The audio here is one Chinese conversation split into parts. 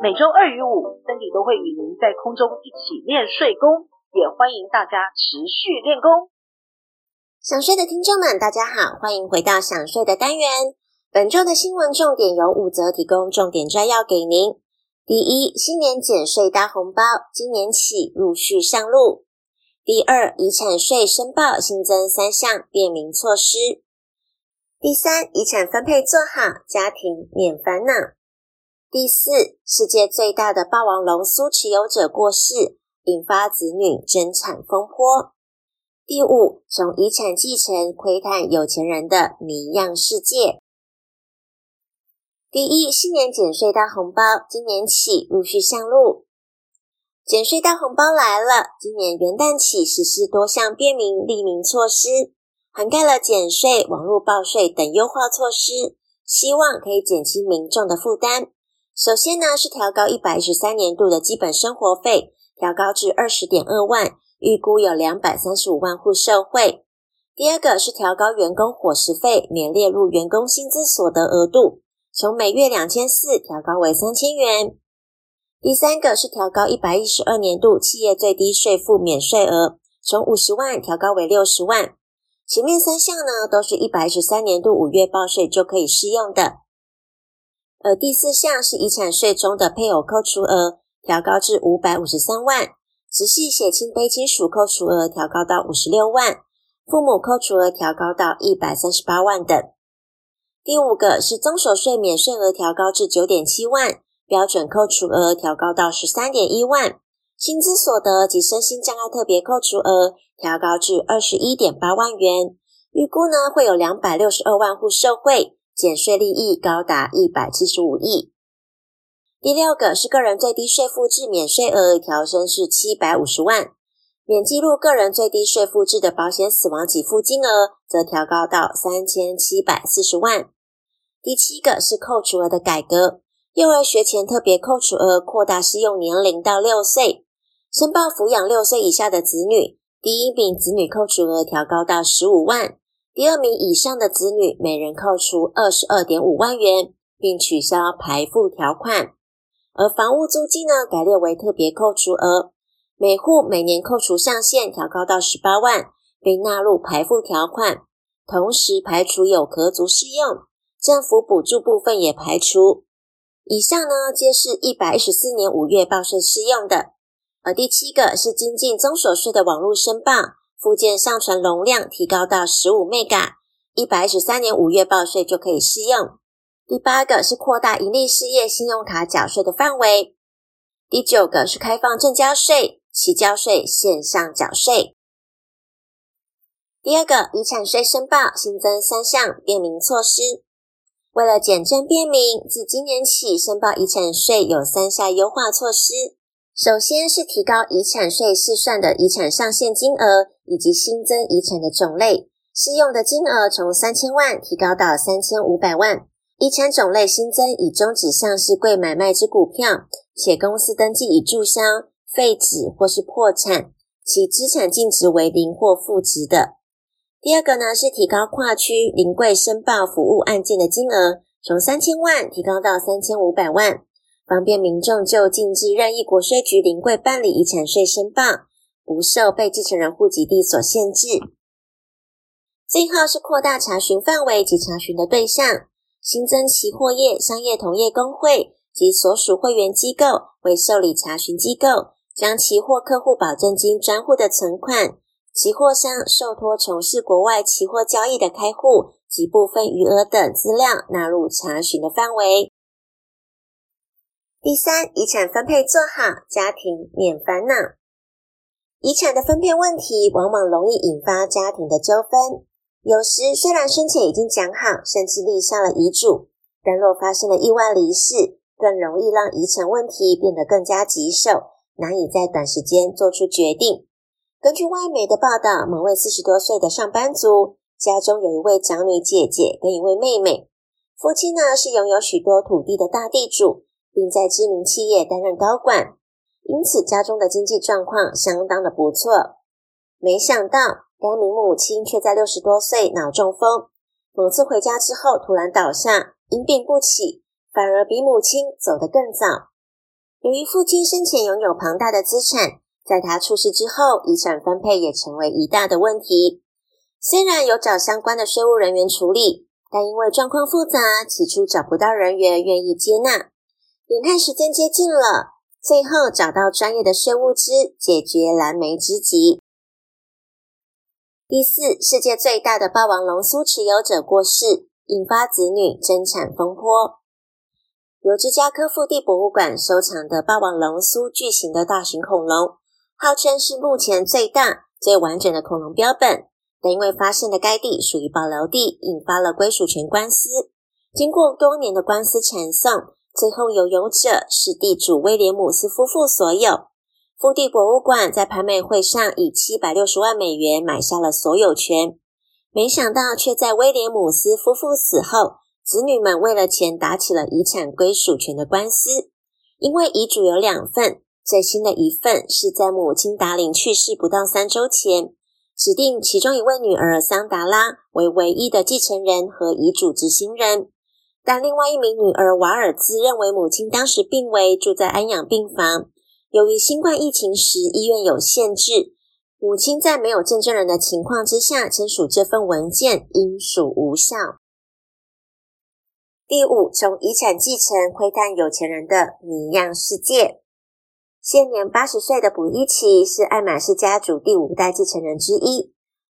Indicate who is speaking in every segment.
Speaker 1: 每周二与五森迪都会与您在空中一起练睡功，也欢迎大家持续练功。
Speaker 2: 想睡的听众们，大家好，欢迎回到想睡的单元。本周的新闻重点有五则，提供重点摘要给您。第一，新年减税大红包，今年起陆续上路。第二，遗产税申报新增三项便民措施。第三，遗产分配做好，家庭免烦恼。第四，世界最大的霸王龙苏持有者过世，引发子女争产风波。第五，从遗产继承窥探有钱人的谜样世界。第一，新年减税大红包，今年起陆续上路。减税大红包来了，今年元旦起实施多项便民利民措施，涵盖了减税、网络报税等优化措施，希望可以减轻民众的负担。首先呢，是调高一百一十三年度的基本生活费，调高至二十点二万，预估有两百三十五万户受惠。第二个是调高员工伙食费，免列入员工薪资所得额度，从每月两千四调高为三千元。第三个是调高一百一十二年度企业最低税负免税额，从五十万调高为六十万。前面三项呢，都是一百一十三年度五月报税就可以适用的。而第四项是遗产税中的配偶扣除额调高至五百五十三万，直系血亲卑亲属扣除额调高到五十六万，父母扣除额调高到一百三十八万等。第五个是综所税免税额调高至九点七万，标准扣除额调高到十三点一万，薪资所得及身心障碍特别扣除额调高至二十一点八万元，预估呢会有两百六十二万户受惠。减税利益高达一百七十五亿。第六个是个人最低税负制免税额调升至七百五十万，免记录个人最低税负制的保险死亡给付金额则调高到三千七百四十万。第七个是扣除额的改革，幼儿学前特别扣除额扩大适用年龄到六岁，申报抚养六岁以下的子女，第一名子女扣除额调高到十五万。第二名以上的子女，每人扣除二十二点五万元，并取消排付条款；而房屋租金呢，改列为特别扣除额，每户每年扣除上限调高到十八万，并纳入排付条款，同时排除有壳族适用，政府补助部分也排除。以上呢，皆是一百一十四年五月报税适用的。而第七个是精进综所税的网络申报。附件上传容量提高到十五 Meg，一百一十三年五月报税就可以适用。第八个是扩大盈利事业信用卡缴税的范围。第九个是开放证交税、期交税线上缴税。第二个遗产税申报新增三项便民措施，为了简政便民，自今年起申报遗产税有三项优化措施。首先是提高遗产税试算的遗产上限金额。以及新增遗产的种类，适用的金额从三千万提高到三千五百万。遗产种类新增已终止上市柜买卖之股票，且公司登记已注销、废止或是破产，其资产净值为零或负值的。第二个呢是提高跨区临柜申报服务案件的金额，从三千万提高到三千五百万，方便民众就近至任意国税局临柜办理遗产税申报。不受被继承人户籍地所限制。最后是扩大查询范围及查询的对象，新增期货业商业同业公会及所属会员机构为受理查询机构，将期货客户保证金专户的存款、期货商受托从事国外期货交易的开户及部分余额等资料纳入查询的范围。第三，遗产分配做好，家庭免烦恼。遗产的分配问题往往容易引发家庭的纠纷。有时虽然生前已经讲好，甚至立下了遗嘱，但若发生了意外离世，更容易让遗产问题变得更加棘手，难以在短时间做出决定。根据外媒的报道，某位四十多岁的上班族家中有一位长女姐姐跟一位妹妹，父亲呢是拥有许多土地的大地主，并在知名企业担任高管，因此家中的经济状况相当的不错。没想到，该名母亲却在六十多岁脑中风，某次回家之后突然倒下，因病不起，反而比母亲走得更早。由于父亲生前拥有庞大的资产，在他出事之后，遗产分配也成为一大的问题。虽然有找相关的税务人员处理，但因为状况复杂，起初找不到人员愿意接纳。眼看时间接近了，最后找到专业的税务师解决燃眉之急。第四，世界最大的霸王龙苏持有者过世，引发子女争产风波。由芝加哥腹地博物馆收藏的霸王龙苏巨型的大型恐龙，号称是目前最大、最完整的恐龙标本，但因为发现的该地属于保留地，引发了归属权官司。经过多年的官司缠讼。最后，拥有者是地主威廉姆斯夫妇所有。腹地博物馆在拍卖会上以七百六十万美元买下了所有权，没想到却在威廉姆斯夫妇死后，子女们为了钱打起了遗产归属权的官司。因为遗嘱有两份，最新的一份是在母亲达琳去世不到三周前，指定其中一位女儿桑达拉为唯一的继承人和遗嘱执行人。但另外一名女儿瓦尔兹认为母亲当时病危，住在安养病房。由于新冠疫情时医院有限制，母亲在没有见证人的情况之下签署这份文件，应属无效。第五，从遗产继承窥探有钱人的谜样世界。现年八十岁的卜伊奇是爱马仕家族第五代继承人之一，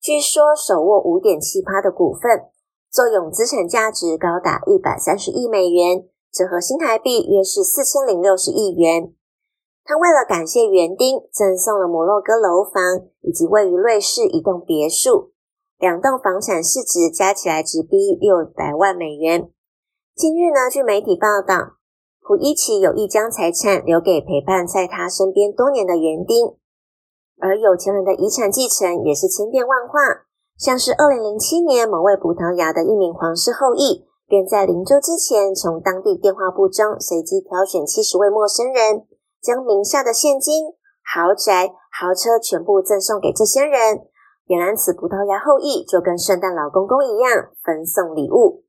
Speaker 2: 据说手握五点七趴的股份。作用资产价值高达一百三十亿美元，折合新台币约是四千零六十亿元。他为了感谢园丁，赠送了摩洛哥楼房以及位于瑞士一栋别墅，两栋房产市值加起来直逼六百万美元。近日呢，据媒体报道，普伊奇有意将财产留给陪伴在他身边多年的园丁，而有钱人的遗产继承也是千变万化。像是二零零七年，某位葡萄牙的一名皇室后裔，便在临终之前，从当地电话簿中随机挑选七十位陌生人，将名下的现金、豪宅、豪车全部赠送给这些人。俨然此葡萄牙后裔就跟圣诞老公公一样，分送礼物。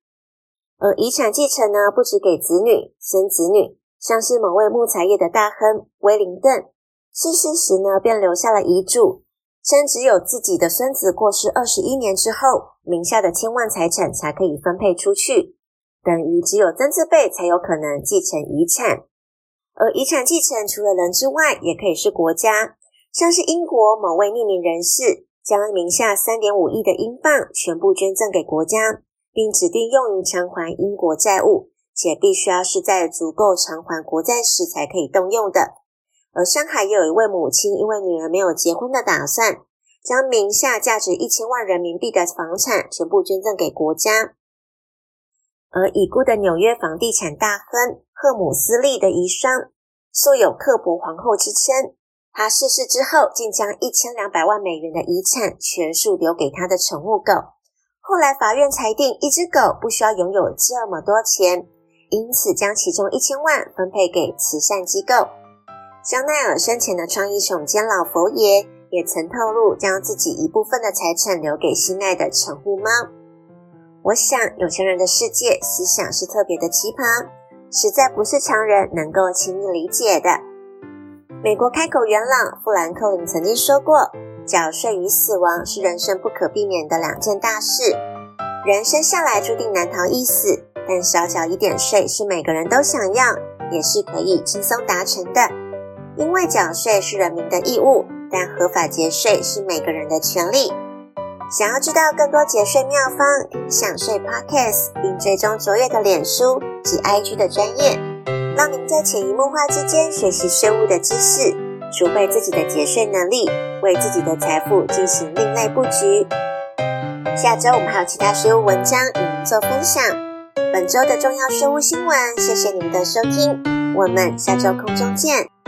Speaker 2: 而遗产继承呢，不只给子女、生子女，像是某位木材业的大亨威灵顿，逝世时呢，便留下了遗嘱。称只有自己的孙子过世二十一年之后，名下的千万财产才可以分配出去，等于只有曾字辈才有可能继承遗产。而遗产继承除了人之外，也可以是国家，像是英国某位匿名人士将名下三点五亿的英镑全部捐赠给国家，并指定用于偿还英国债务，且必须要是在足够偿还国债时才可以动用的。而上海也有一位母亲，因为女儿没有结婚的打算，将名下价值一千万人民币的房产全部捐赠给国家。而已故的纽约房地产大亨赫姆斯利的遗孀，素有“刻薄皇后”之称。她逝世之后，竟将一千两百万美元的遗产全数留给她的宠物狗。后来法院裁定，一只狗不需要拥有这么多钱，因此将其中一千万分配给慈善机构。香奈儿生前的创意总监老佛爷也曾透露，将自己一部分的财产留给心爱的宠物猫。我想，有钱人的世界思想是特别的奇葩，实在不是常人能够轻易理解的。美国开口元老富兰克林曾经说过：“缴税与死亡是人生不可避免的两件大事。人生下来注定难逃一死，但少缴一点税是每个人都想要，也是可以轻松达成的。”因为缴税是人民的义务，但合法节税是每个人的权利。想要知道更多节税妙方，听享税 Podcast，并追踪卓越的脸书及 IG 的专业，让您在潜移默化之间学习税务的知识，储备自己的节税能力，为自己的财富进行另类布局。下周我们还有其他税务文章与您做分享。本周的重要税务新闻，谢谢您的收听，我们下周空中见。